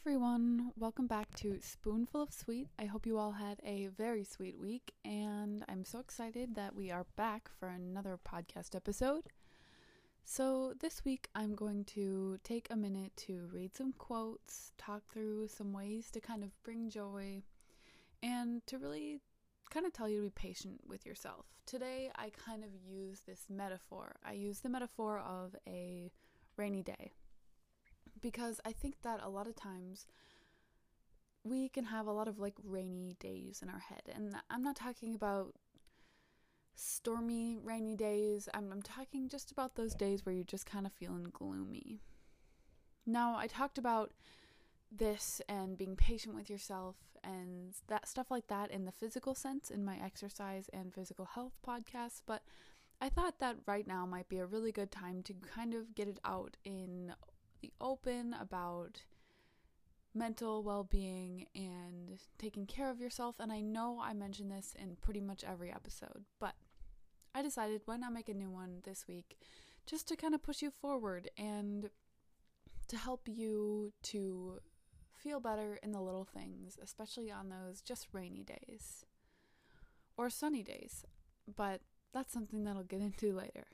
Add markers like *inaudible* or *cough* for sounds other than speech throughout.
everyone, welcome back to Spoonful of Sweet. I hope you all had a very sweet week, and I'm so excited that we are back for another podcast episode. So, this week I'm going to take a minute to read some quotes, talk through some ways to kind of bring joy, and to really kind of tell you to be patient with yourself. Today I kind of use this metaphor. I use the metaphor of a rainy day because I think that a lot of times we can have a lot of like rainy days in our head. And I'm not talking about stormy rainy days. I'm, I'm talking just about those days where you're just kind of feeling gloomy. Now, I talked about this and being patient with yourself and that stuff like that in the physical sense in my exercise and physical health podcast, but I thought that right now might be a really good time to kind of get it out in the open about mental well being and taking care of yourself. And I know I mention this in pretty much every episode, but I decided why not make a new one this week just to kind of push you forward and to help you to feel better in the little things, especially on those just rainy days or sunny days. But that's something that I'll get into later.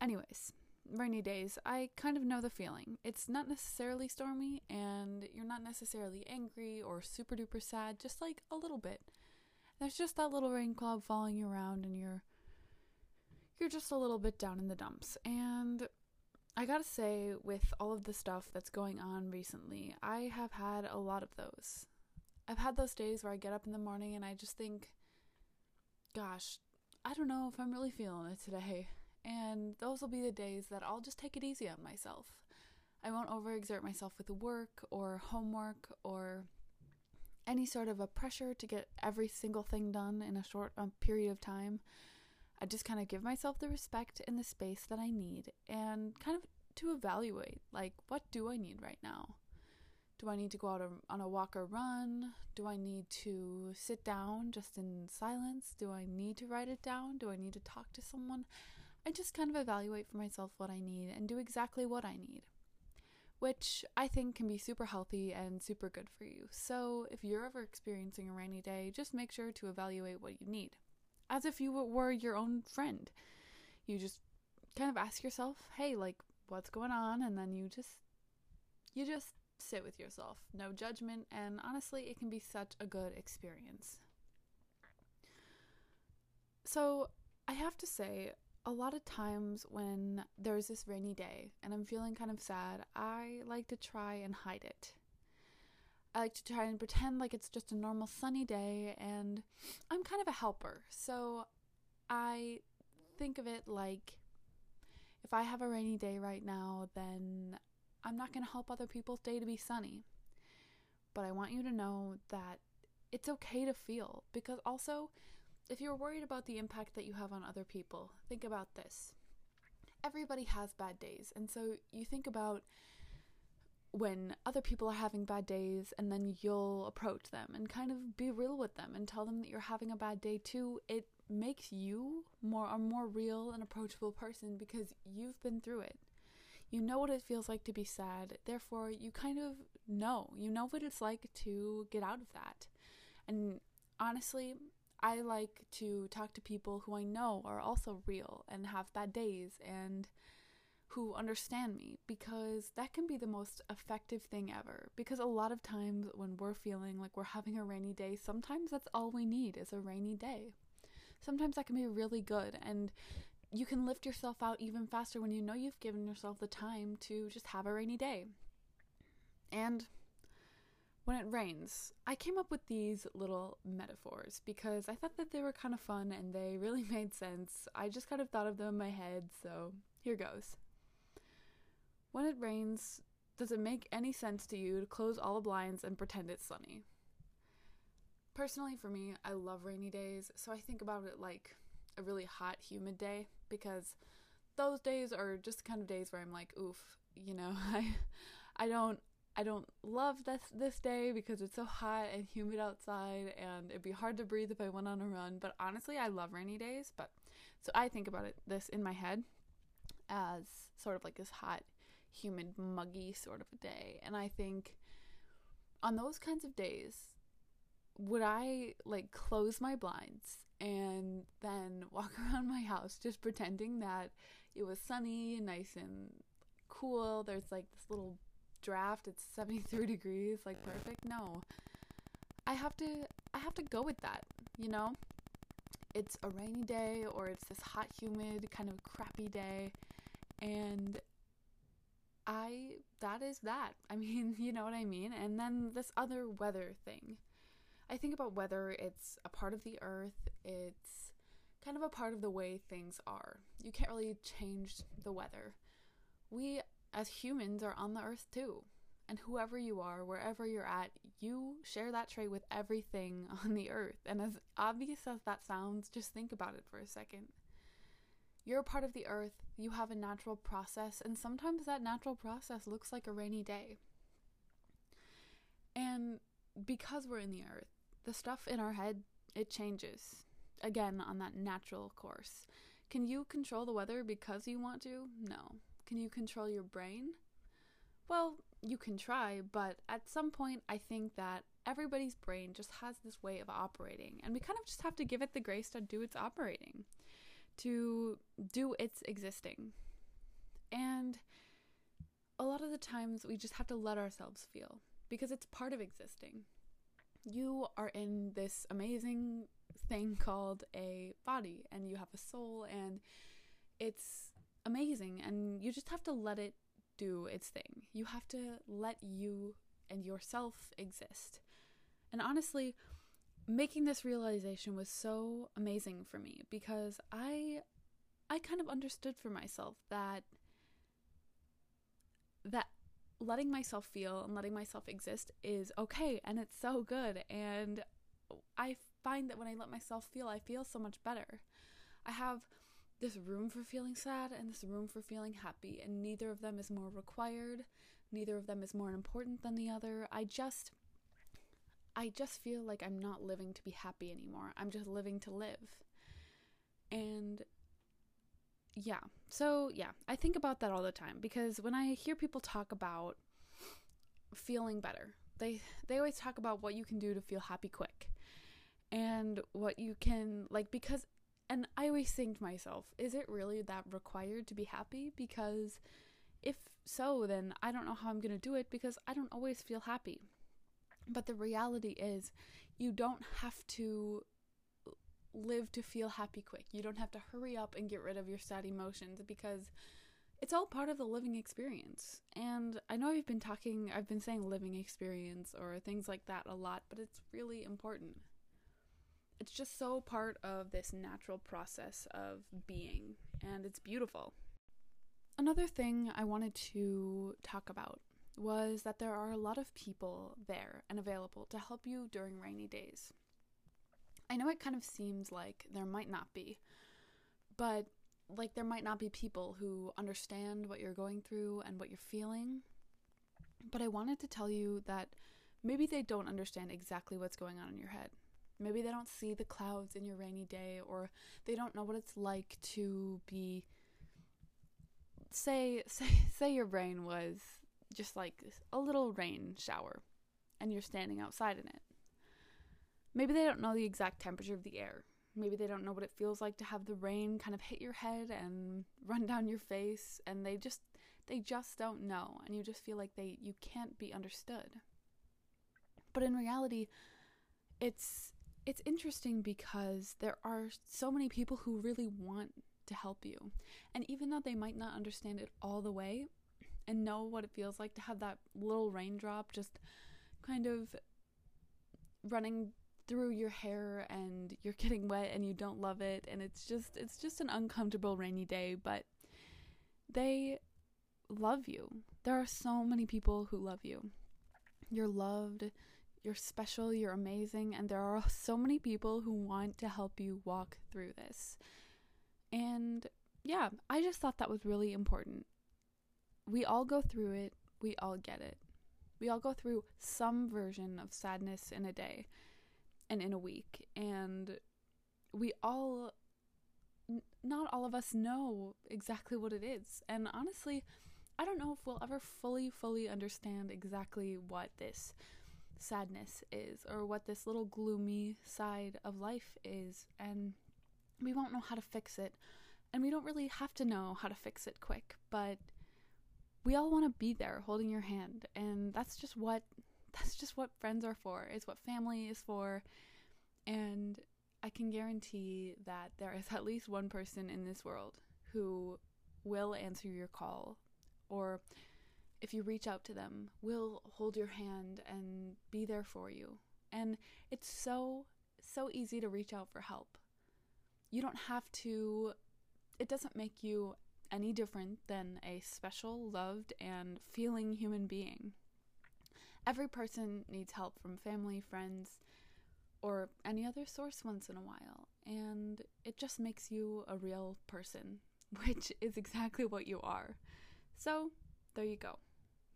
Anyways, rainy days, I kind of know the feeling. It's not necessarily stormy, and you're not necessarily angry or super duper sad, just like a little bit. There's just that little rain cloud following you around, and you're you're just a little bit down in the dumps. And I gotta say, with all of the stuff that's going on recently, I have had a lot of those. I've had those days where I get up in the morning and I just think, gosh, I don't know if I'm really feeling it today. And those will be the days that I'll just take it easy on myself. I won't overexert myself with work or homework or any sort of a pressure to get every single thing done in a short um, period of time. I just kind of give myself the respect and the space that I need and kind of to evaluate like, what do I need right now? Do I need to go out on a walk or run? Do I need to sit down just in silence? Do I need to write it down? Do I need to talk to someone? I just kind of evaluate for myself what I need and do exactly what I need, which I think can be super healthy and super good for you. So, if you're ever experiencing a rainy day, just make sure to evaluate what you need as if you were your own friend. You just kind of ask yourself, "Hey, like what's going on?" and then you just you just sit with yourself. No judgment, and honestly, it can be such a good experience. So, I have to say, a lot of times when there's this rainy day and I'm feeling kind of sad, I like to try and hide it. I like to try and pretend like it's just a normal sunny day and I'm kind of a helper. So I think of it like if I have a rainy day right now, then I'm not going to help other people's day to be sunny. But I want you to know that it's okay to feel because also if you're worried about the impact that you have on other people, think about this. Everybody has bad days, and so you think about when other people are having bad days, and then you'll approach them and kind of be real with them and tell them that you're having a bad day too. It makes you more a more real and approachable person because you've been through it. You know what it feels like to be sad, therefore, you kind of know. You know what it's like to get out of that. And honestly, I like to talk to people who I know are also real and have bad days and who understand me because that can be the most effective thing ever. Because a lot of times when we're feeling like we're having a rainy day, sometimes that's all we need is a rainy day. Sometimes that can be really good and you can lift yourself out even faster when you know you've given yourself the time to just have a rainy day. And when it rains, I came up with these little metaphors because I thought that they were kind of fun and they really *laughs* made sense. I just kind of thought of them in my head, so here goes. When it rains, does it make any sense to you to close all the blinds and pretend it's sunny? Personally, for me, I love rainy days, so I think about it like a really hot, humid day because those days are just kind of days where I'm like, oof, you know, *laughs* I I don't I don't love this this day because it's so hot and humid outside and it'd be hard to breathe if I went on a run. But honestly, I love rainy days. But so I think about it this in my head as sort of like this hot, humid, muggy sort of a day. And I think on those kinds of days, would I like close my blinds and then walk *laughs* around my house just pretending that it was sunny and nice and cool? There's like this little draft, it's 73 *laughs* degrees, like perfect. No. I have to I have to go with that, you know? It's a rainy day or it's this hot, humid, kind of crappy day and I that is that. *laughs* I mean, you know what I mean? And then this other weather thing. I think about weather, it's a part of the earth, it's kind of a part of the way things are. You can't really change the weather. We as humans are on the earth too. And whoever you are, wherever you're at, you share that trait with everything *laughs* on the earth. And as obvious as that sounds, just think about it for a second. You're a part of the earth, you have a natural process, and sometimes that natural process looks like a rainy day. And because we're in the earth, the stuff in our head, it changes. Again, on that natural course. Can you control the weather because you want to? No. Can you control your brain? Well, you can try, but at some point, I think that everybody's brain just has this way of operating, and we kind of just have to give it the grace to do its operating to do its existing. And a lot of the times we just have to let ourselves feel because it's part of existing. You are in this amazing thing called a body and you have a soul and it's amazing and you just have to let it do its thing. You have to let you and yourself exist. And honestly, making this realization was so amazing for me because I I kind of understood for myself that that letting myself feel and letting myself exist is okay and it's so good and I find that when I let myself feel I feel so much better. I have this room for feeling sad and this room for feeling happy and neither of them is more required, neither of them is more important than the other. I just I just feel like I'm not living to be happy anymore. I'm just living to live. And yeah. So, yeah, I think about that all the time because when I hear people talk about feeling better, they they always talk about what you can do to feel happy quick. And what you can like because and I always think to myself, is it really that required to be happy? Because if so, then I don't know how I'm going to do it because I don't always feel happy. But the reality is, you don't have to live to feel happy quick. You don't have to hurry up and get rid of your sad emotions because it's all part of the living experience. And I know I've been talking, I've been saying living experience or things like that a lot, but it's really important. It's just so part of this natural process of being, and it's beautiful. Another thing I wanted to talk about was that there are a lot of people there and available to help you during rainy days. I know it kind of seems like there might not be, but like there might not be people who understand what you're going through and what you're feeling. But I wanted to tell you that maybe they don't understand exactly what's going on in your head. Maybe they don't see the clouds in your rainy day, or they don't know what it's like to be. Say, *laughs* say, say your brain was just like a little rain shower and you're standing outside in it. Maybe they don't know the exact temperature of the air. Maybe they don't know what it feels like to have the rain kind of hit your head and run down your face and they just they just don't know and you just feel like they you can't be understood. But in reality, it's it's interesting because there are so many people who really want to help you. And even though they might not understand it all the way, and know what it feels like to have that little raindrop just kind of running through your hair and you're *laughs* getting wet and you don't love it and it's just it's just an uncomfortable rainy day but they love you. There are so many people who love you. You're loved you're special you're amazing and there are so many people who want to help you walk through this and yeah i just thought that was really important we all go through it, we all get it. We all go through some version of sadness in a day and in a week. And we all, n- not all of us know exactly what it is. And honestly, I don't know if we'll ever fully, fully understand exactly what this sadness is or what this little gloomy side of life is. And we won't know how to fix it. And we don't really have to know how to fix it quick, but we all want to be there holding your hand. And that's just what *laughs* that's just what friends are for. It's what family is for. And I can guarantee that there is *laughs* at least one person in this world who will answer your call or if you reach out to them, will hold your hand and be there for you. And it's so, so easy to reach out for help. You don't have to, it doesn't make you any different than a special, loved, and feeling human being. Every person needs help from family, friends, or any other source once in a while, and it just makes you a real person, *laughs* which is exactly what you are. So, there you go.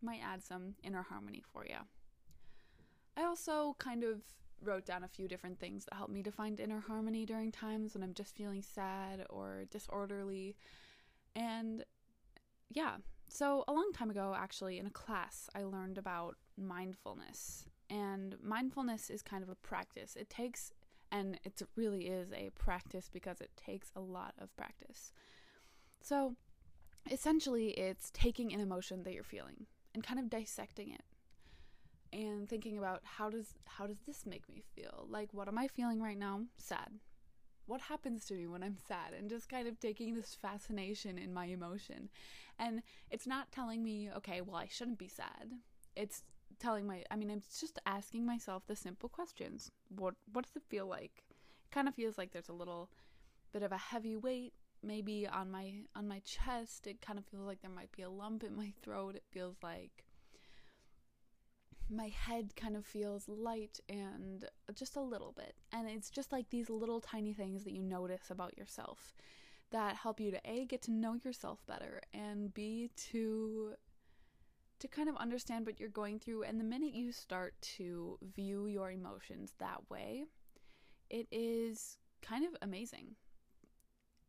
Might add some inner harmony for you. I also kind of wrote down a few different things that help me to find inner harmony during times when I'm just feeling sad or disorderly. And yeah, so a long time ago, actually, in a class, I learned about mindfulness. And mindfulness is kind of a practice. It takes, and it really is a practice because it takes a lot of practice. So essentially, it's taking an emotion that you're feeling and kind of dissecting it and thinking about how does how does this make me feel? Like what am i feeling right now? Sad. What happens to me when i'm sad? And just kind of taking this fascination in my emotion. And it's not telling me okay well i shouldn't be sad. It's telling my i mean i'm just asking myself the simple questions. What what does it feel like? It kind of feels like there's a little bit of a heavy weight maybe on my on my chest it kind of feels like there might be a lump in my throat. It feels like my head kind of feels light and just a little bit. And it's just like these little tiny things that you notice about yourself that help you to a get to know yourself better and b to to kind of understand what you're going through. And the minute you start to view your emotions that way it is kind of amazing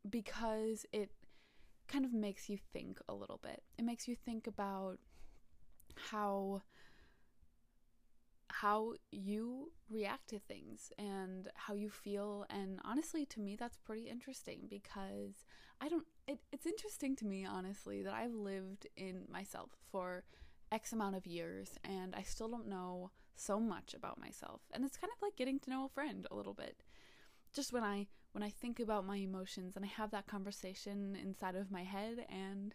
because it kind of makes you think a little bit. It makes you think about how how you react to things and how you feel and honestly to me that's pretty interesting because I don't it, it's interesting to me honestly that I've lived in myself for X amount of years and I still don't know so much about myself. And it's kind of like getting to know a friend a little bit. Just when I when I think about my emotions and I have that conversation inside of my head. And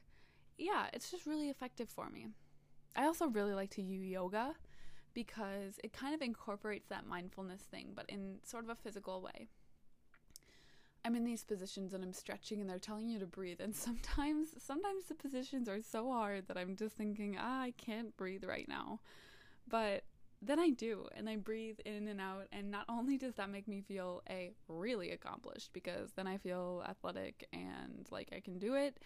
yeah, it's just really effective for me. I also really like to do yoga because it kind of incorporates that mindfulness thing, but in sort of a physical way. I'm in these positions and I'm stretching and they're telling you to breathe and *laughs* sometimes sometimes the positions are so hard that I'm just thinking, "Ah, I can't breathe right now." But then I do, and I breathe in and out. And not only does that make me feel a really accomplished because then I feel athletic and like I can do it,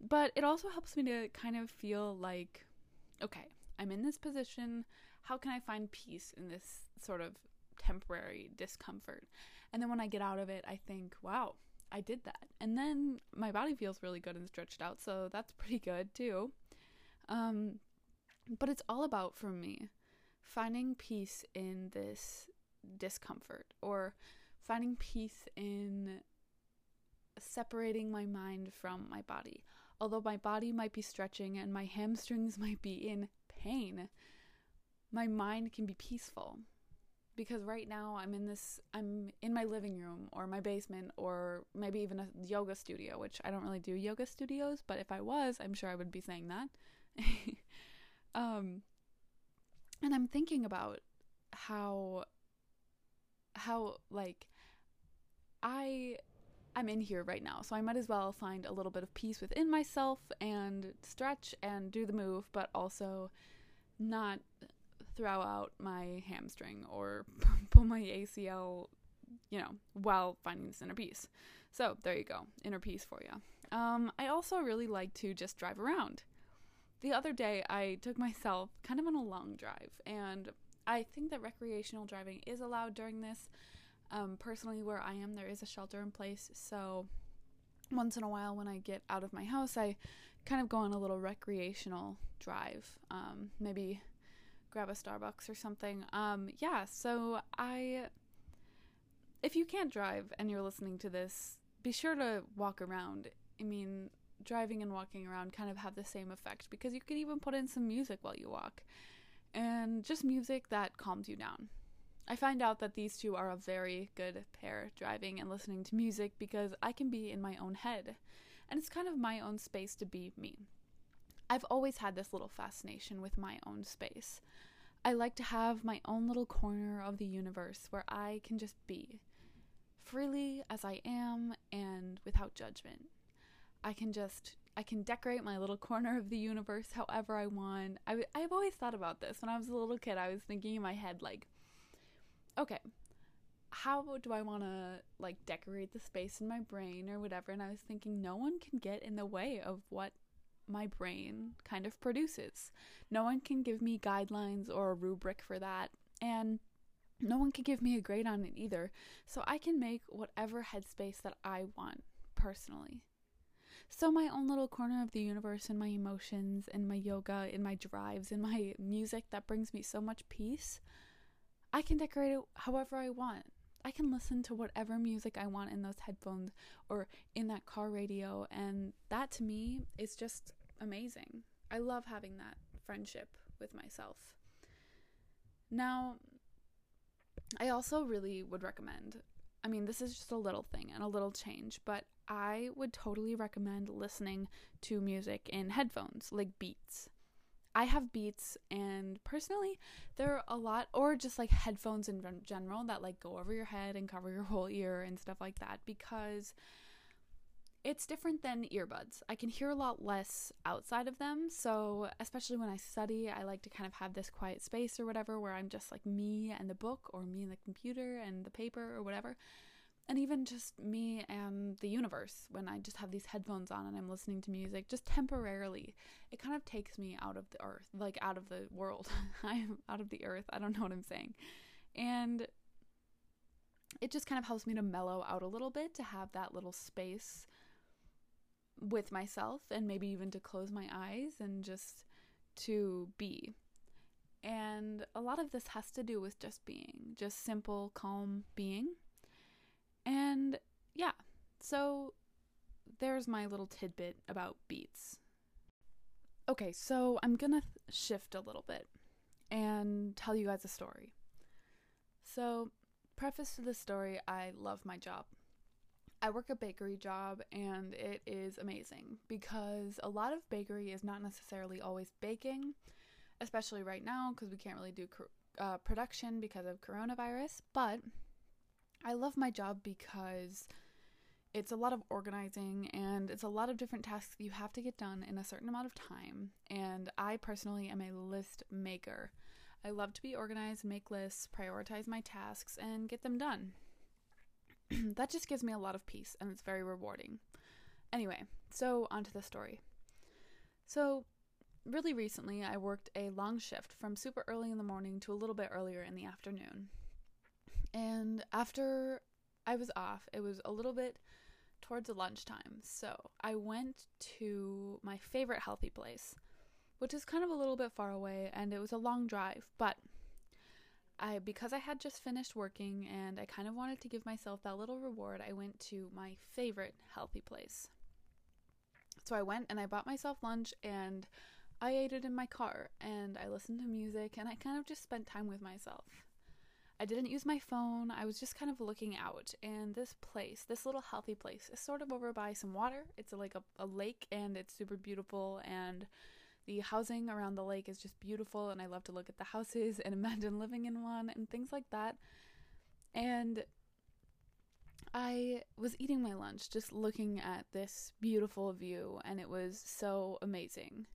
but it also helps me to kind of feel like, okay, I'm in this position. How can I find peace in this sort of temporary discomfort? And then when I get out of it, I think, wow, I did that. And then my body feels really good and stretched out, so that's pretty good too. Um, but it's all about, for me, finding peace in this discomfort or finding peace in separating my mind from my body. Although my body might be stretching and my hamstrings *laughs* might be in pain, my mind can be peaceful. Because right now I'm in this I'm in my living room or my basement or maybe even a yoga studio, which I don't really do yoga studios, but if I was, I'm sure I would be saying that. *laughs* um and I'm thinking about how how like I I'm in here right now, so I might as well find a little bit of peace within myself and stretch and do the move, but also not throw out my hamstring or *laughs* pull my ACL, you know, while finding this inner peace. So there you go, inner peace for you. Um, I also really like to just drive around the other day I took myself kind of on a long drive, and I think that recreational driving is allowed during this. Um, personally, where I am, there is a shelter in place, so once in a while when I get out of my house, I kind of go on a little recreational drive. Um, maybe grab a Starbucks or something. Um, yeah, so I. If you can't drive and you're listening to this, be sure to walk around. I mean, driving and walking around kind of have the same effect because you can even put in some music while you walk and just music that calms you down. I find out that these two are a very good pair, driving and listening to music, because I can be in my own head. And it's kind of my own space to be me. I've always had this little fascination with my own space. I like to have my own little corner of the universe where I can just be freely as I am and without judgment. I can just I can decorate my little corner of the universe however I want. I I've always thought about this when I was a little kid. I was thinking in my head like okay, how do I want to like decorate the space in my brain or whatever? And I was thinking no one can get in the way of what my brain kind of produces. No one can give me guidelines or a rubric for that. And no one can give me a grade on it either. So I can make whatever headspace that I want personally. So, my own little corner of the universe and my emotions and my yoga and my drives and my music that brings me so much peace, I can decorate it however I want. I can listen to whatever music I want in those headphones or in that car radio. And that to me is just amazing. I love having that friendship with myself. Now, I also really would recommend, I mean, this is just a little thing and a little change, but I would totally recommend listening to music in headphones, like Beats. I have Beats, and personally, there are a lot, or just like headphones in general that like go over your head and cover your *laughs* whole ear and stuff like that because it's different than earbuds. I can hear a lot less outside of them. So, especially when I study, I like to kind of have this quiet space or whatever where I'm just like me and the book or me and the computer and the paper or whatever. And even just me and the universe when I just have these headphones on and I'm listening to music just temporarily. It kind of takes me out of the earth, like out of the world. *laughs* I'm out of the earth. I don't know what I'm saying. And it just kind of helps me to mellow out a little bit to have that little space with myself and maybe even to close my eyes and just to be. And a lot of this has to do with just being, just simple, calm being. And yeah, so there's my little tidbit about beats. Okay, so I'm gonna th- shift a little bit and tell you guys a story. So, preface to this story I love my job. I work a bakery job and it is amazing because a lot of bakery is not necessarily always baking, especially right now because we can't really do uh, production because of coronavirus. But I love my job because it's a lot of organizing and it's a lot of different tasks you have to get done in a certain amount of time. And I personally am a list maker. I love to be organized, make lists, prioritize my tasks, and get them done. *clears throat* that just gives me a lot of peace and it's very rewarding. Anyway, so onto the story. So, really recently, I worked a long shift from super early in the morning to a little bit earlier in the afternoon. And after I was off, it was a little bit towards lunchtime. So, I went to my favorite healthy place, which is kind of a little bit far away and it was a long drive, but I because I had just finished working and I kind of wanted to give myself that little reward, I went to my favorite healthy place. So I went and I bought myself lunch and I ate it in my car and I listened to music and I kind of just spent time with myself. I didn't use my phone. I was just kind of looking out. And this place, this little healthy place, is sort of over by some water. It's like a, a lake and it's super beautiful and the housing around the lake is just beautiful, and I love to look at the houses and *laughs* imagine living in one and things like that. And I was eating my lunch just looking at this beautiful view, and it was so amazing.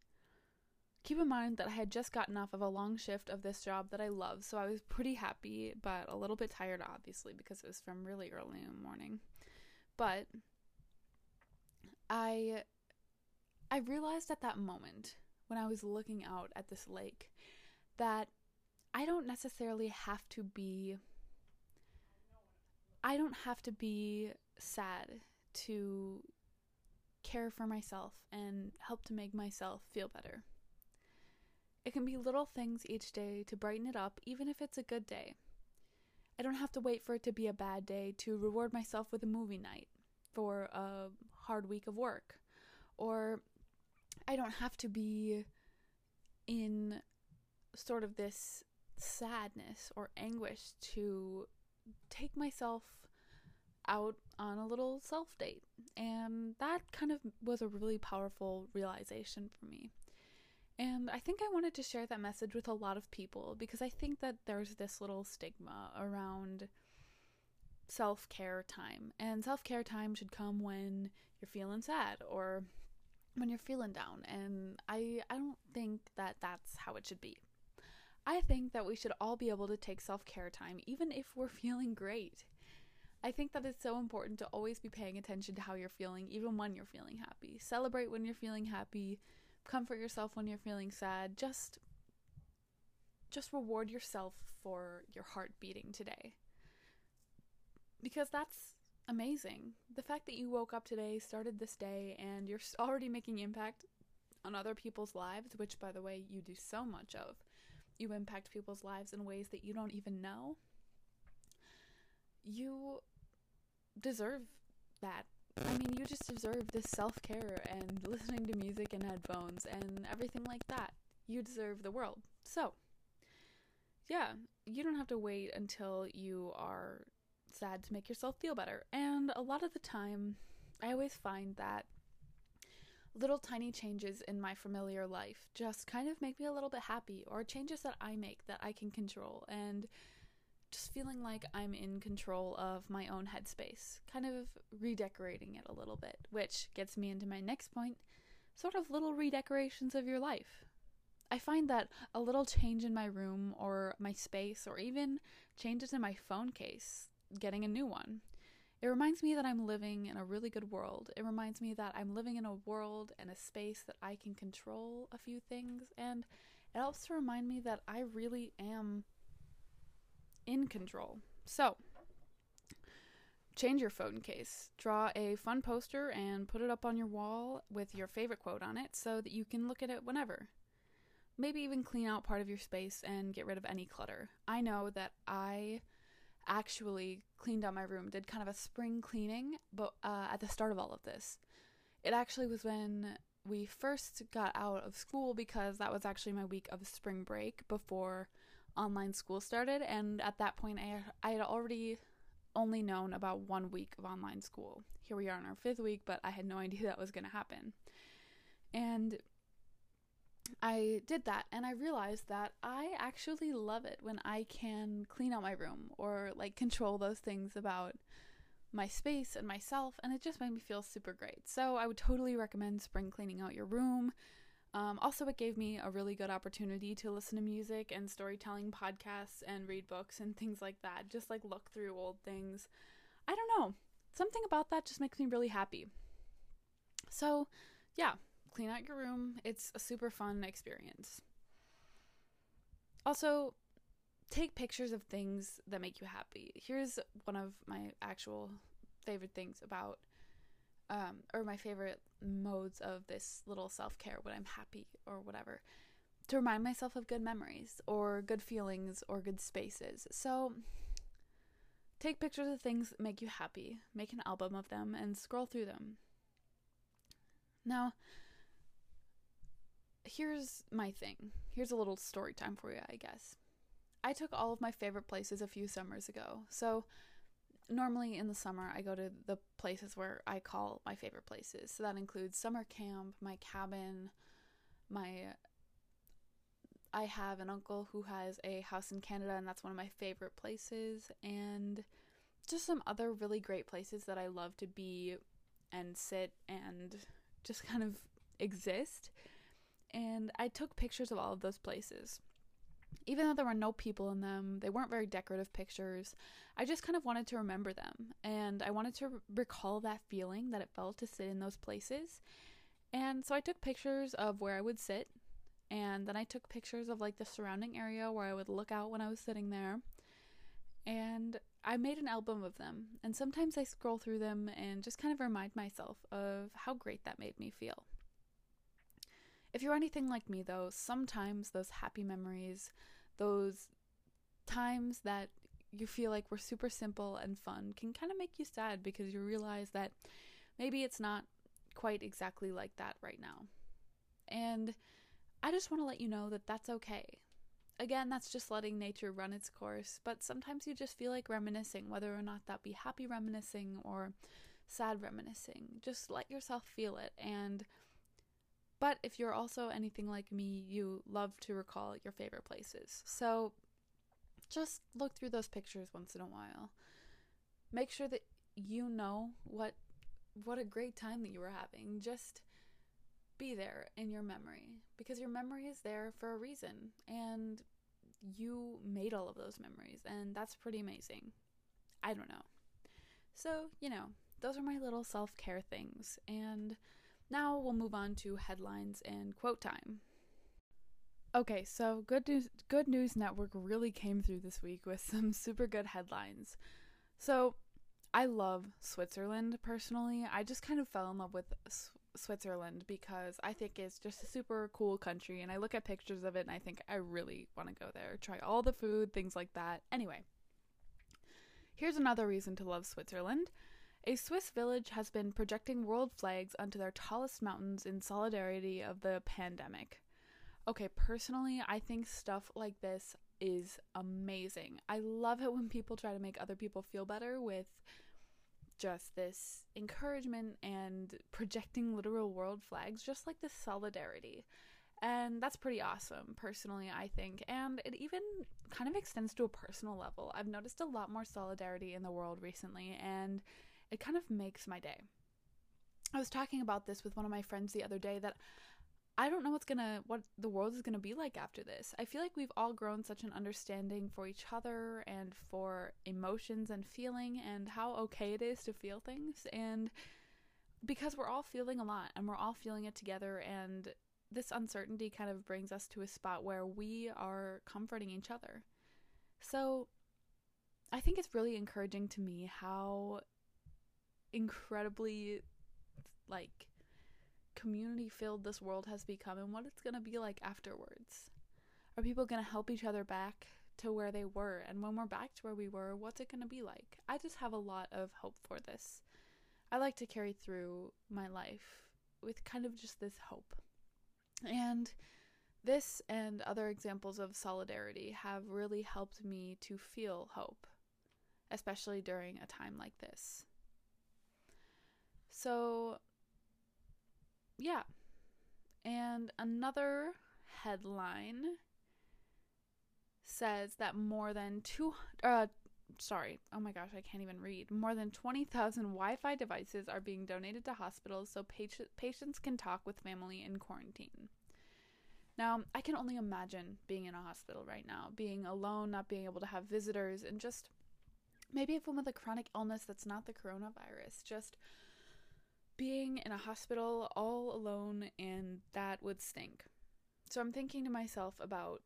Keep in mind that I had just gotten off of a long shift of this job that I love, so I was pretty happy, but a little bit tired, obviously, because it was from really early in the morning. But I I realized at that moment when I was looking out at this lake that I don't necessarily have to be I don't have to be sad to care for myself and help to make myself feel better. It can be little things each day to brighten it up, even if it's a good day. I don't have to wait for it to be a bad day to reward myself with a movie night for a hard week of work. Or I don't have to be in sort of this sadness or anguish to take myself out on a little self date. And that kind of was a really powerful realization for me. And I think I wanted to share that message with a lot of people because I think that there's this little stigma around self care time. And self care time should come when you're feeling sad or when you're feeling down. And I, I don't think that that's how it should be. I think that we should all be able to take self care time, even if we're *laughs* feeling great. I think that it's so important to always be paying attention to how you're feeling, even when you're feeling happy. Celebrate when you're feeling happy, comfort yourself when you're feeling sad. Just just reward yourself for your heart beating today. Because that's amazing. The fact that you woke up today, started this day, and you're already making impact on other people's lives, which, by the way, you do so much of. You impact people's lives in ways that you don't even know. You deserve that. I mean, you just deserve this self care and listening to music and headphones and everything like that. You deserve the world. So, yeah, you don't have to wait until you are sad to make yourself feel better. And a lot of the time, I always find that little tiny changes in my familiar life just kind of make me a little bit happy, or changes that I make that I can control, and just feeling like I'm in control of my own headspace, kind of redecorating it a little bit, which gets me into my next point sort of little redecorations of your life. I find that a little change in my room or my space, or even changes in my phone case, getting a new one. It reminds me that I'm living in a really good world. It reminds me that I'm living in a world and a space that I can control a few things, and it helps to remind me that I really am in control. So, change your phone case. Draw a fun poster and put it up on your wall with your favorite quote on it so that you can look at it whenever. Maybe even clean out part of your space and get rid of any clutter. I know that I actually cleaned out my room, did kind of a spring cleaning, but uh, at the start of all of this. It actually was when we first got out of school because that was actually my week of spring break before online school started. And at that point, I, I had already only known about one week of online school. Here we are in our fifth week, but I had no *laughs* idea that was going to happen. And I did that and I realized that I actually love it when I can clean out my room or like control those things about my space and myself, and it just made me feel super great. So I would totally recommend spring cleaning out your room. Um, also, it gave me a really good opportunity to listen to music and storytelling podcasts and read books and things like that. Just like look through old things. I don't know. Something about that just makes me really happy. So, yeah, clean out your room. It's a super fun experience. Also, take pictures of things that make you happy. Here's one of my actual favorite things about, um, or my favorite modes of this little self care when I'm happy or whatever. To remind myself of good memories or good feelings or good spaces. So, take pictures of things that make you happy, make an album of them, and scroll through them. Now, here's my thing. Here's a little story time for you, I guess. I took all of my favorite places a few summers ago. So, normally in the summer, I go to the places where I call my favorite places. So, that includes summer camp, my cabin, my. I have an uncle who has a house in Canada, and that's one of my favorite places. And just some other really great places that I love to be and sit and just kind of exist and I took pictures of all of those places. Even though there were no people in them, they weren't very decorative pictures. I just kind of wanted to remember them, and I wanted to recall that feeling that it felt to sit in those places. And so I took pictures of where I would sit, and then I took pictures of like the surrounding area where I would look out when I was sitting there. And I made an album of them, and sometimes I scroll through them and just kind of remind myself of how great that made me feel. If you're anything like me, though, sometimes those happy memories, those times that you feel like were super simple and fun, can kind of make you sad because you realize that maybe it's not quite exactly like that right now. And I just want to let you know that that's okay. Again, that's just letting nature run its course, but sometimes you just feel like reminiscing, whether or not that be happy reminiscing or sad reminiscing. Just let yourself feel it. And, but if you're also anything like me, you love to recall your favorite places. So just look through those pictures once in a while. Make sure that you know what what a great time that you were having. Just be there in your memory because your memory is there for a reason and you made all of those memories and that's pretty amazing. I don't know. So, you know, those are my little self care things. And now we'll move on to headlines and quote time. Okay, so Good News Good News Network really came through this week with *laughs* some super good headlines. So, I love Switzerland personally. I just kind of fell in love with Switzerland because I think it's just a super cool country and I look at pictures of it and I think I really want to go there, try all the food, things like that. Anyway, here's another reason to love Switzerland. A Swiss village has been projecting world flags onto their tallest mountains in solidarity of the pandemic. Okay, personally, I think stuff like this is amazing. I love it when people try to make other people feel better with just this encouragement and projecting literal world flags, just like this solidarity. And that's pretty awesome, personally, I think. And it even kind of extends to a personal level. I've noticed a lot more solidarity in the world recently, and it kind of makes my day. I was talking about this with one of my friends the other day that I don't know what's gonna what the world is gonna be like after this. I feel like we've all grown such an understanding for each other and for emotions and feeling and how okay it is to feel things and because we're all feeling a lot and we're all feeling it together and this uncertainty kind of brings us to a spot where we are comforting each other. So I think it's really encouraging to me how incredibly like community filled this world has become and what it's going to be like afterwards. Are people going to help each other back to where they were? And when we're back to where we were, what's it going to be like? I just have a lot of hope for this. I like to carry through my life with kind of just this hope. And this and other examples of solidarity have really helped me to feel hope, especially during a time like this. So, yeah. And another headline says that more than two uh sorry, oh my gosh, I can't even read. More than 20,000 Wi-Fi devices are being donated to hospitals so patient, patients can talk with family in quarantine. Now, I can only imagine being in a hospital right now, being alone, not being able to have visitors, and just maybe if one with a chronic illness that's not the coronavirus, just being in a hospital all alone and that would stink. So I'm thinking to myself about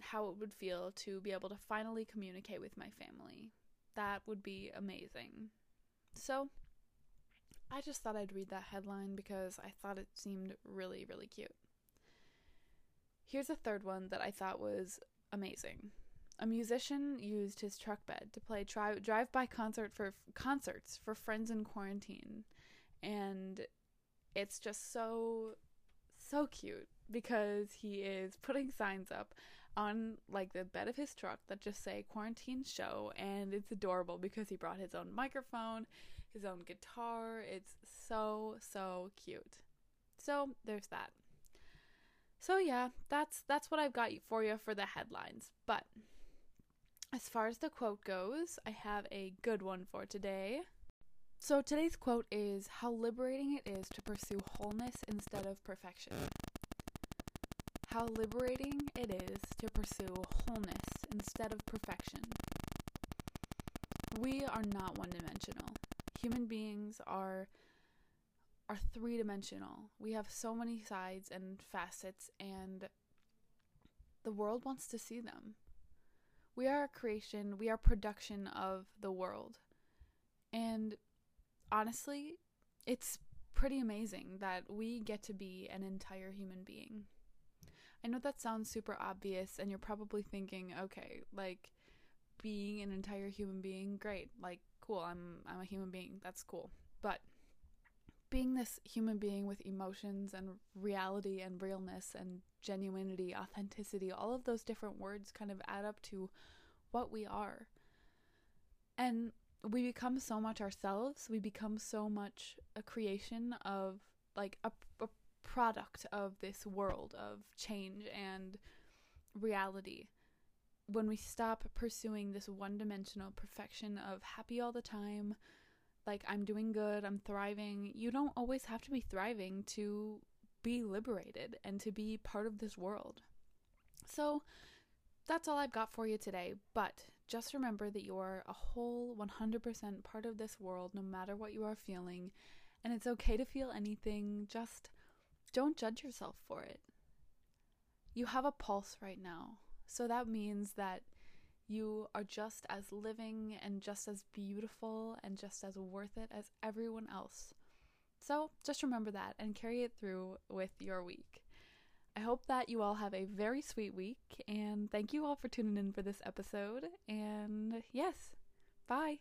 how it would feel to be able to finally communicate with my family. That would be amazing. So I just thought I'd read that headline because I thought it seemed really, really cute. Here's a third one that I thought was amazing. A musician used his truck bed to play tri- drive-by concert for concerts for friends in quarantine and it's just so so cute because he is putting signs up on like the bed of his truck that just say quarantine show and it's adorable because he brought his own microphone, his own guitar. It's so so cute. So, there's that. So yeah, that's that's what I've got for you for the headlines. But as far as the quote goes, I have a good one for today. So today's quote is How liberating it is to pursue wholeness instead of perfection. How liberating it is to pursue wholeness instead of perfection. We are not one dimensional. Human beings are are three dimensional. We have so many sides and facets and the world wants to see them. We are a creation, we are production of the world. And honestly, it's pretty amazing that we get to be an entire human being. I know that sounds super obvious, and you're probably thinking, okay, like being an entire human being, great, like cool, I'm I'm a human being, that's cool. But being this human being with emotions and reality and realness and genuinity, authenticity, all of those different words kind of add up to what we are. And we become so much ourselves, we become so much a creation of like a, a product of this world of change and reality. When we stop pursuing this one dimensional perfection of happy all the time, like I'm doing good, I'm thriving, you don't always have to be thriving to be liberated and to be part of this world. So that's all I've got for you today, but just remember that you are a whole 100% part of this world no matter what you are feeling, and it's okay to feel anything, just don't judge yourself for it. You have a pulse right now, so that means that you are just as living and just as beautiful and just as worth it as everyone else. So just remember that and carry it through with your week. I hope that you all have a very sweet week, and thank you all for tuning in for this episode. And yes, bye.